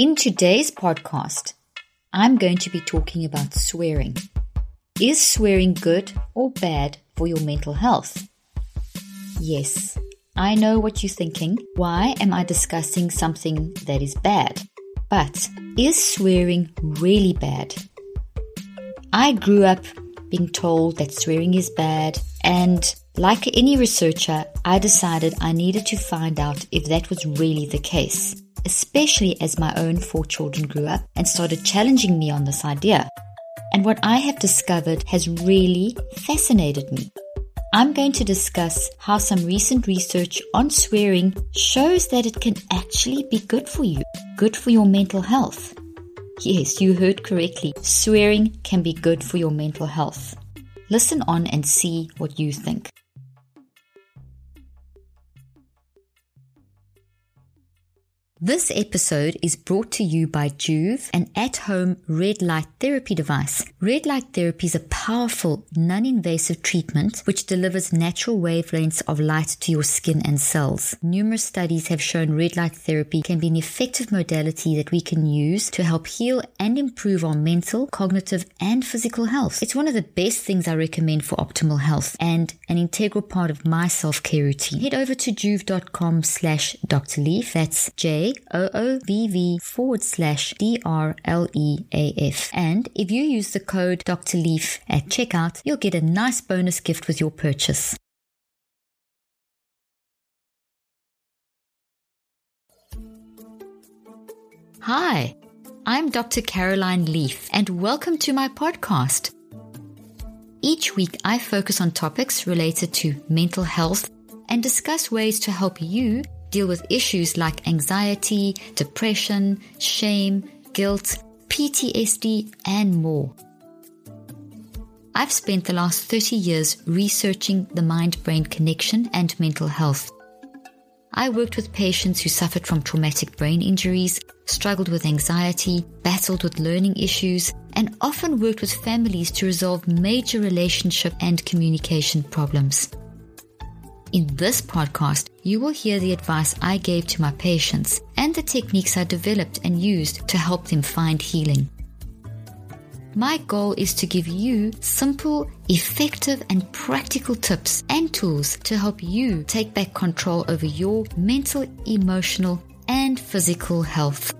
In today's podcast, I'm going to be talking about swearing. Is swearing good or bad for your mental health? Yes, I know what you're thinking. Why am I discussing something that is bad? But is swearing really bad? I grew up being told that swearing is bad, and like any researcher, I decided I needed to find out if that was really the case especially as my own four children grew up and started challenging me on this idea. And what I have discovered has really fascinated me. I'm going to discuss how some recent research on swearing shows that it can actually be good for you, good for your mental health. Yes, you heard correctly. Swearing can be good for your mental health. Listen on and see what you think. This episode is brought to you by Joovv, an at-home red light therapy device. Red light therapy is a powerful, non-invasive treatment which delivers natural wavelengths of light to your skin and cells. Numerous studies have shown red light therapy can be an effective modality that we can use to help heal and improve our mental, cognitive, and physical health. It's one of the best things I recommend for optimal health and an integral part of my self-care routine. Head over to joovv.com slash Dr. Leaf. That's J O-O-V-V forward slash D-R-L-E-A-F. And if you use the code Dr. Leaf at checkout, you'll get a nice bonus gift with your purchase. Hi, I'm Dr. Caroline Leaf, and welcome to my podcast. Each week, I focus on topics related to mental health and discuss ways to help you deal with issues like anxiety, depression, shame, guilt, PTSD, and more. I've spent the last 30 years researching the mind brain connection and mental health. I worked with patients who suffered from traumatic brain injuries, struggled with anxiety, battled with learning issues, and often worked with families to resolve major relationship and communication problems. In this podcast, you will hear the advice I gave to my patients and the techniques I developed and used to help them find healing. My goal is to give you simple, effective, and practical tips and tools to help you take back control over your mental, emotional, and physical health.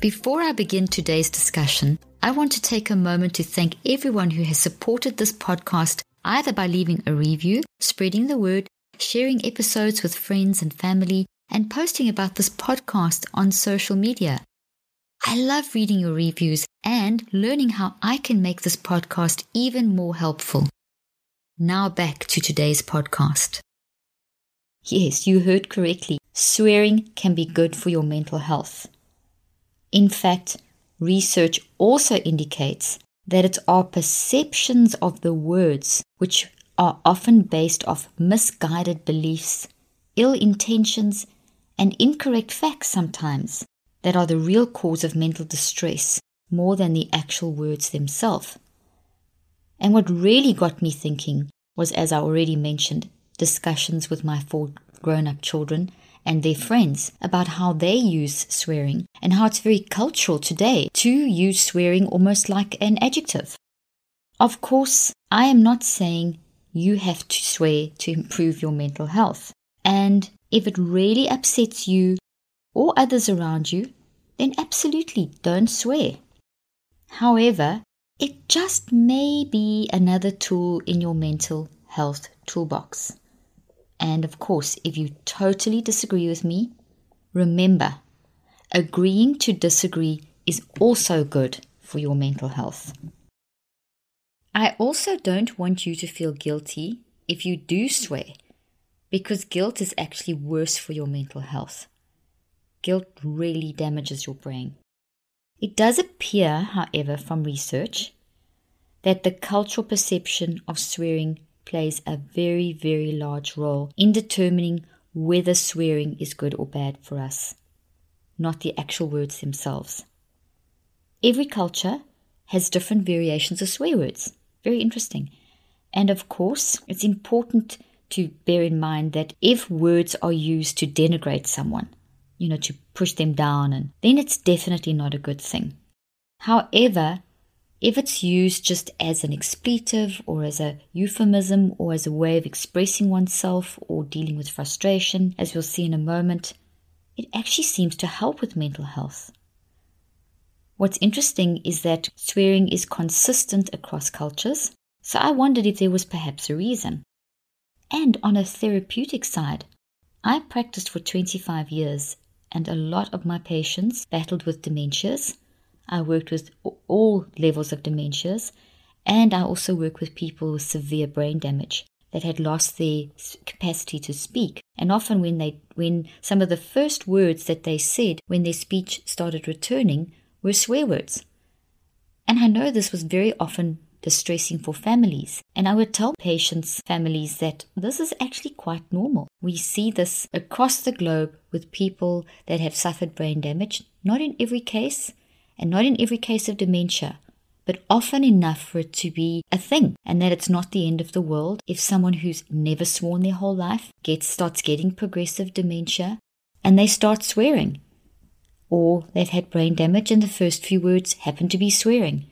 Before I begin today's discussion, I want to take a moment to thank everyone who has supported this podcast either by leaving a review, spreading the word, sharing episodes with friends and family, and posting about this podcast on social media. I love reading your reviews and learning how I can make this podcast even more helpful. Now back to today's podcast. Yes, you heard correctly. Swearing can be good for your mental health. In fact, research also indicates that it's our perceptions of the words which are often based off misguided beliefs, ill intentions, and incorrect facts sometimes that are the real cause of mental distress more than the actual words themselves. And what really got me thinking was, as I already mentioned, discussions with my four grown up children and their friends about how they use swearing and how it's very cultural today to use swearing almost like an adjective. Of course, I am not saying you have to swear to improve your mental health. And if it really upsets you or others around you, then absolutely don't swear. However, it just may be another tool in your mental health toolbox. And of course, if you totally disagree with me, remember, agreeing to disagree is also good for your mental health. I also don't want you to feel guilty if you do swear. because guilt is actually worse for your mental health. Guilt really damages your brain. It does appear, however, from research that the cultural perception of swearing plays a very, very large role in determining whether swearing is good or bad for us, not the actual words themselves. Every culture has different variations of swear words. Very interesting. And of course, it's important to bear in mind that if words are used to denigrate someone, you know, to push them down, and then it's definitely not a good thing. However, if it's used just as an expletive or as a euphemism or as a way of expressing oneself or dealing with frustration, as we'll see in a moment, it actually seems to help with mental health. What's interesting is that swearing is consistent across cultures, so I wondered if there was perhaps a reason. And on a therapeutic side, I practiced for 25 years, and a lot of my patients battled with dementias I worked with all levels of dementias, and I also worked with people with severe brain damage that had lost their capacity to speak. And often when they when some of the first words that they said when their speech started returning were swear words. And I know this was very often distressing for families. And I would tell patients, families, that this is actually quite normal. We see this across the globe with people that have suffered brain damage, not in every case, and not in every case of dementia, but often enough for it to be a thing and that it's not the end of the world if someone who's never sworn their whole life gets starts getting progressive dementia and they start swearing or they've had brain damage and the first few words happen to be swearing.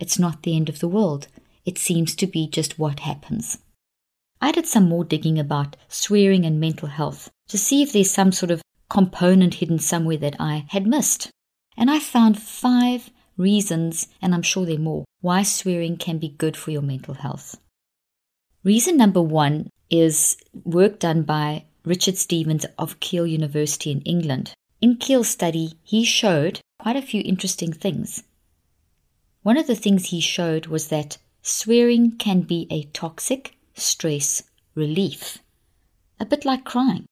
It's not the end of the world. It seems to be just what happens. I did some more digging about swearing and mental health to see if there's some sort of component hidden somewhere that i had missed and I found five reasons, and I'm sure there are more, why swearing can be good for your mental health. Reason number one is work done by Richard Stephens of Keele University in England. In Keele's study, he showed quite a few interesting things. One of the things he showed was that swearing can be a toxic stress relief, a bit like crying.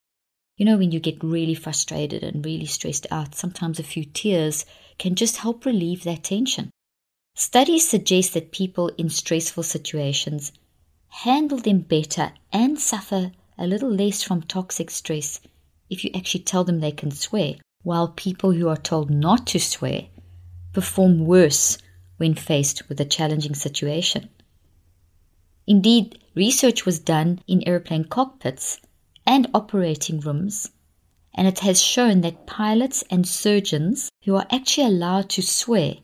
You know, when you get really frustrated and really stressed out, sometimes a few tears can just help relieve that tension. Studies suggest that people in stressful situations handle them better and suffer a little less from toxic stress if you actually tell them they can swear, while people who are told not to swear perform worse when faced with a challenging situation. Indeed, research was done in aeroplane cockpits and operating rooms, and it has shown that pilots and surgeons who are actually allowed to swear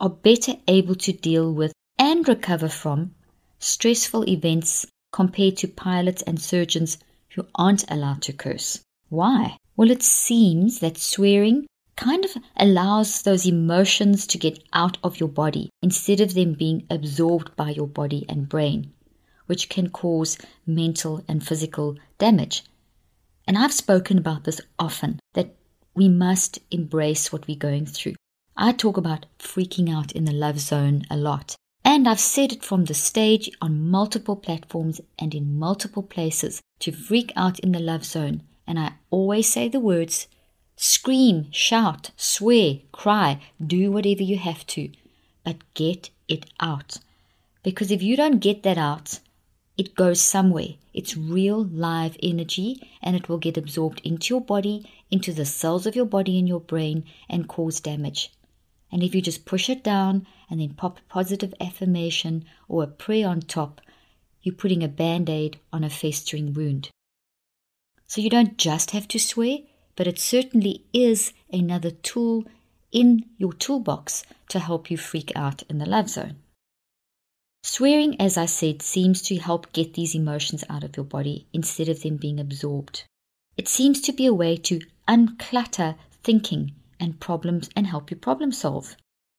are better able to deal with and recover from stressful events compared to pilots and surgeons who aren't allowed to curse. Why? Well, it seems that swearing kind of allows those emotions to get out of your body instead of them being absorbed by your body and brain which can cause mental and physical damage. And I've spoken about this often that we must embrace what we're going through. I talk about freaking out in the love zone a lot. And I've said it from the stage on multiple platforms and in multiple places to freak out in the love zone. And I always say the words scream, shout, swear, cry, do whatever you have to, but get it out. Because if you don't get that out, it goes somewhere. It's real live energy and it will get absorbed into your body, into the cells of your body and your brain and cause damage. And if you just push it down and then pop a positive affirmation or a prayer on top, you're putting a band aid on a festering wound. So you don't just have to swear, but it certainly is another tool in your toolbox to help you freak out in the love zone. Swearing, as I said, seems to help get these emotions out of your body instead of them being absorbed. It seems to be a way to unclutter thinking and problems and help you problem solve.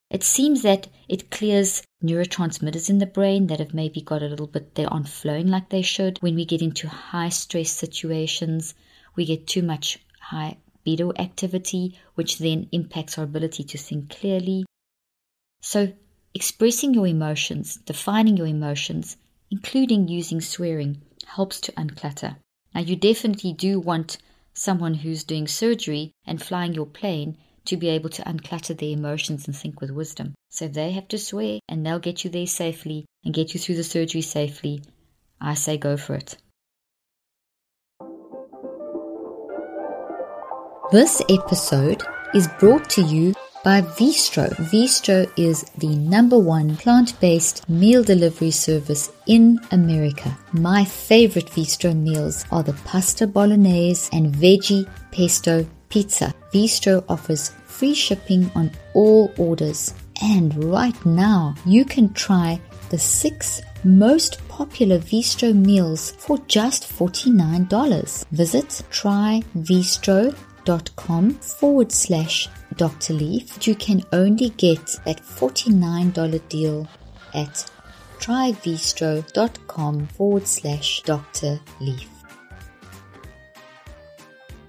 It seems that it clears neurotransmitters in the brain that have maybe got a little bit, they aren't flowing like they should. When we get into high stress situations, we get too much high beta activity, which then impacts our ability to think clearly. So Expressing your emotions, defining your emotions, including using swearing, helps to unclutter. Now, you definitely do want someone who's doing surgery and flying your plane to be able to unclutter their emotions and think with wisdom. So they have to swear and they'll get you there safely and get you through the surgery safely, I say go for it. This episode is brought to you by Veestro. Veestro is the number one plant-based meal delivery service in America. My favorite Veestro meals are the pasta bolognese and veggie pesto pizza. Veestro offers free shipping on all orders. And right now, you can try the six most popular Veestro meals for just $49. Visit tryveestro.com forward slash Dr. Leaf. You can only get that $49 deal at tryveestro.com forward slash Dr. Leaf.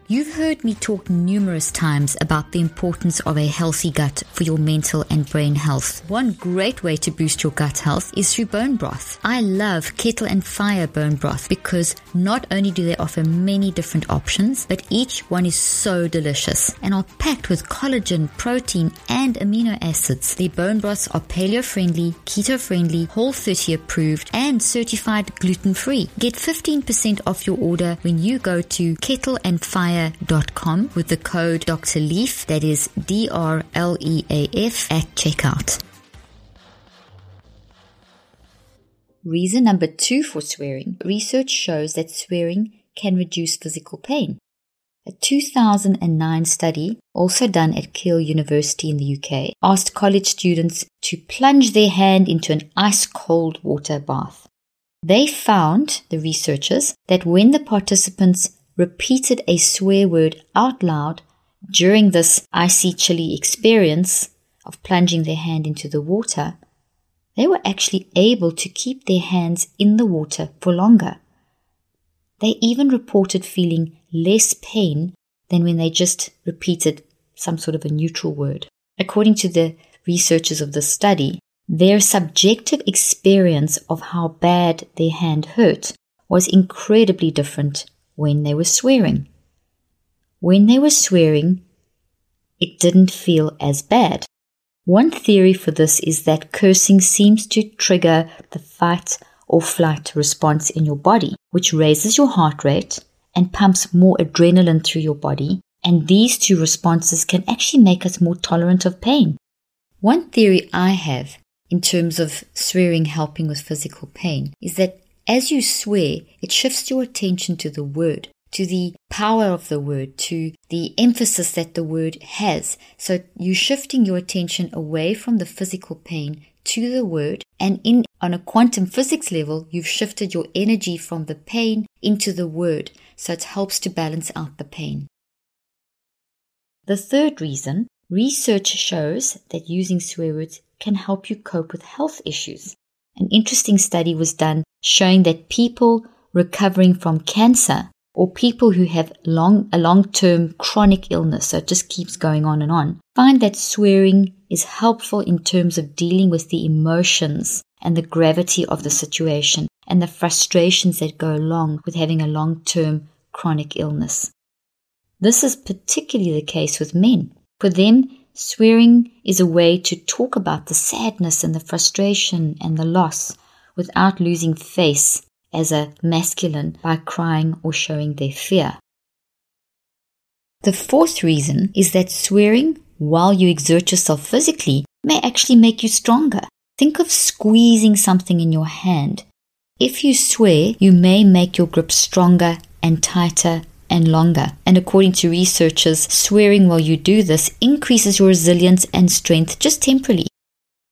You've heard me talk numerous times about the importance of a healthy gut for your mental and brain health. One great way to boost your gut health is through bone broth. I love kettle and fire bone broth because not only do they offer many different options, but each one is so delicious and are packed with collagen, protein, and amino acids. The bone broths are paleo friendly, keto friendly, whole 30 approved, and certified gluten free. Get 15% off your order when you go to kettle and fire with the code Dr. Leaf, that is D R L E A F, at checkout. Reason number two for swearing. Research shows that swearing can reduce physical pain. A 2009 study, also done at Keele University in the UK, asked college students to plunge their hand into an ice cold water bath. They found, the researchers, that when the participants repeated a swear word out loud during this icy chilly experience of plunging their hand into the water, they were actually able to keep their hands in the water for longer. They even reported feeling less pain than when they just repeated some sort of a neutral word. According to the researchers of the study, their subjective experience of how bad their hand hurt was incredibly different when they were swearing. When they were swearing, it didn't feel as bad. One theory for this is that cursing seems to trigger the fight or flight response in your body, which raises your heart rate and pumps more adrenaline through your body. And these two responses can actually make us more tolerant of pain. One theory I have in terms of swearing helping with physical pain is that as you swear, it shifts your attention to the word, to the power of the word, to the emphasis that the word has. So you're shifting your attention away from the physical pain to the word. And in, on a quantum physics level, you've shifted your energy from the pain into the word. So it helps to balance out the pain. The third reason, research shows that using swear words can help you cope with health issues. An interesting study was done showing that people recovering from cancer or people who have long, a long-term chronic illness, so it just keeps going on and on, find that swearing is helpful in terms of dealing with the emotions and the gravity of the situation and the frustrations that go along with having a long-term chronic illness. This is particularly the case with men. For them, swearing is a way to talk about the sadness and the frustration and the loss without losing face as a masculine by crying or showing their fear. The fourth reason is that swearing while you exert yourself physically may actually make you stronger. Think of squeezing something in your hand. If you swear, you may make your grip stronger and tighter and longer. And according to researchers, swearing while you do this increases your resilience and strength just temporarily.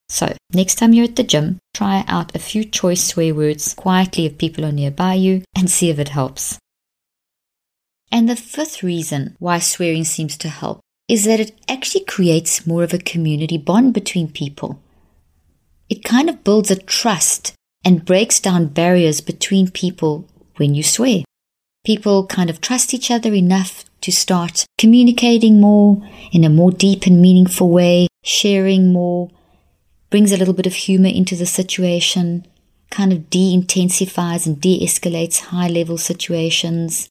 So, next time you're at the gym, try out a few choice swear words quietly if people are nearby you and see if it helps. And the fifth reason why swearing seems to help is that it actually creates more of a community bond between people. It kind of builds a trust and breaks down barriers between people when you swear. People kind of trust each other enough to start communicating more in a more deep and meaningful way, sharing more, brings a little bit of humor into the situation, kind of de intensifies and de escalates high level situations.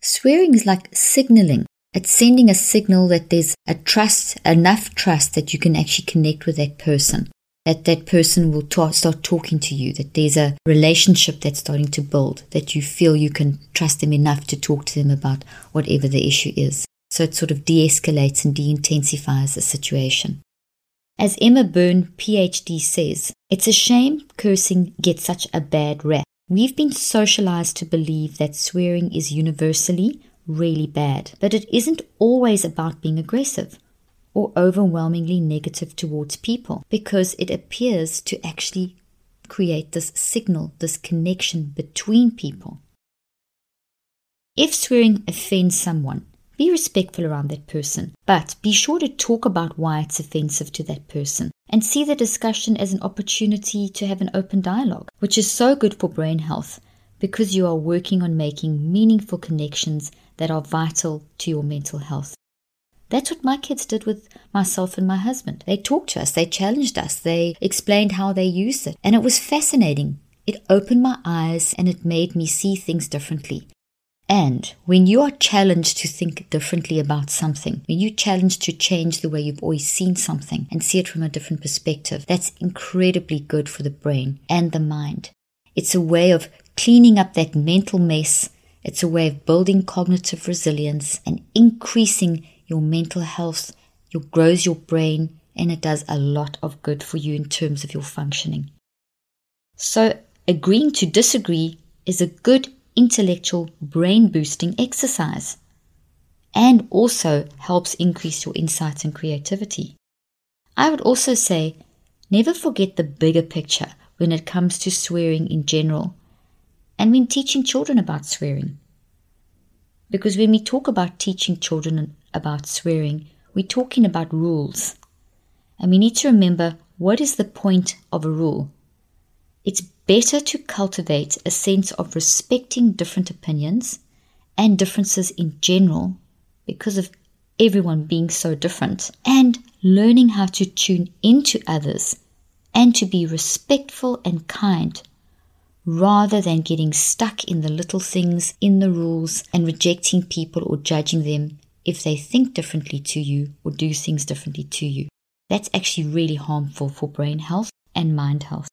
Swearing is like signaling. It's sending a signal that there's a trust, enough trust that you can actually connect with that person, that that person will ta- start talking to you, that there's a relationship that's starting to build, that you feel you can trust them enough to talk to them about whatever the issue is. So it sort of de escalates and de intensifies the situation. As Emma Byrne, PhD, says, it's a shame cursing gets such a bad rap. We've been socialized to believe that swearing is universally really bad, but it isn't always about being aggressive or overwhelmingly negative towards people because it appears to actually create this signal, this connection between people. If swearing offends someone, be respectful around that person, but be sure to talk about why it's offensive to that person and see the discussion as an opportunity to have an open dialogue, which is so good for brain health because you are working on making meaningful connections that are vital to your mental health. That's what my kids did with myself and my husband. They talked to us, they challenged us, they explained how they used it, and it was fascinating. It opened my eyes and it made me see things differently. And when you are challenged to think differently about something, when you're challenged to change the way you've always seen something and see it from a different perspective, that's incredibly good for the brain and the mind. It's a way of cleaning up that mental mess. It's a way of building cognitive resilience and increasing your mental health. It grows your brain and it does a lot of good for you in terms of your functioning. So agreeing to disagree is a good intellectual brain boosting exercise and also helps increase your insights and creativity. I would also say never forget the bigger picture when it comes to swearing in general and when teaching children about swearing. Because when we talk about teaching children about swearing, we're talking about rules. And we need to remember what is the point of a rule? It's better to cultivate a sense of respecting different opinions and differences in general because of everyone being so different and learning how to tune into others and to be respectful and kind rather than getting stuck in the little things in the rules and rejecting people or judging them if they think differently to you or do things differently to you. That's actually really harmful for brain health and mind health.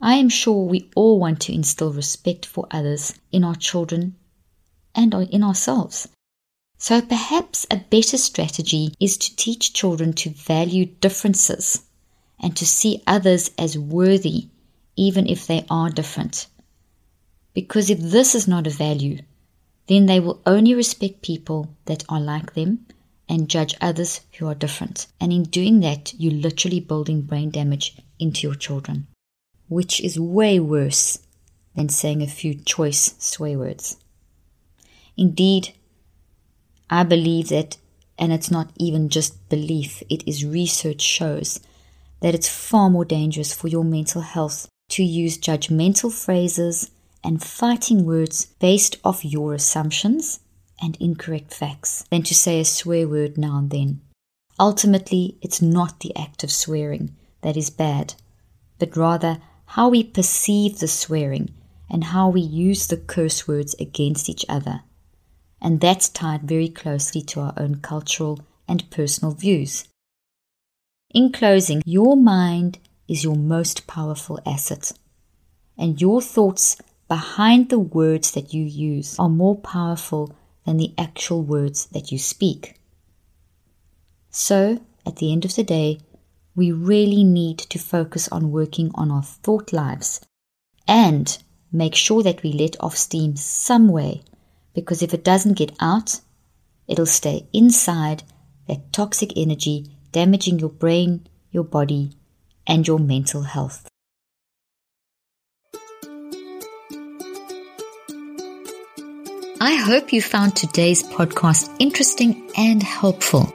I am sure we all want to instill respect for others in our children and in ourselves. So perhaps a better strategy is to teach children to value differences and to see others as worthy even if they are different. Because if this is not a value, then they will only respect people that are like them and judge others who are different. And in doing that, you're literally building brain damage into your children which is way worse than saying a few choice swear words. Indeed, I believe that, and it's not even just belief, it is research shows that it's far more dangerous for your mental health to use judgmental phrases and fighting words based off your assumptions and incorrect facts than to say a swear word now and then. Ultimately, it's not the act of swearing that is bad, but rather how we perceive the swearing, and how we use the curse words against each other. And that's tied very closely to our own cultural and personal views. In closing, your mind is your most powerful asset, and your thoughts behind the words that you use are more powerful than the actual words that you speak. So, at the end of the day, we really need to focus on working on our thought lives and make sure that we let off steam some way because if it doesn't get out, it'll stay inside that toxic energy, damaging your brain, your body, and your mental health. I hope you found today's podcast interesting and helpful.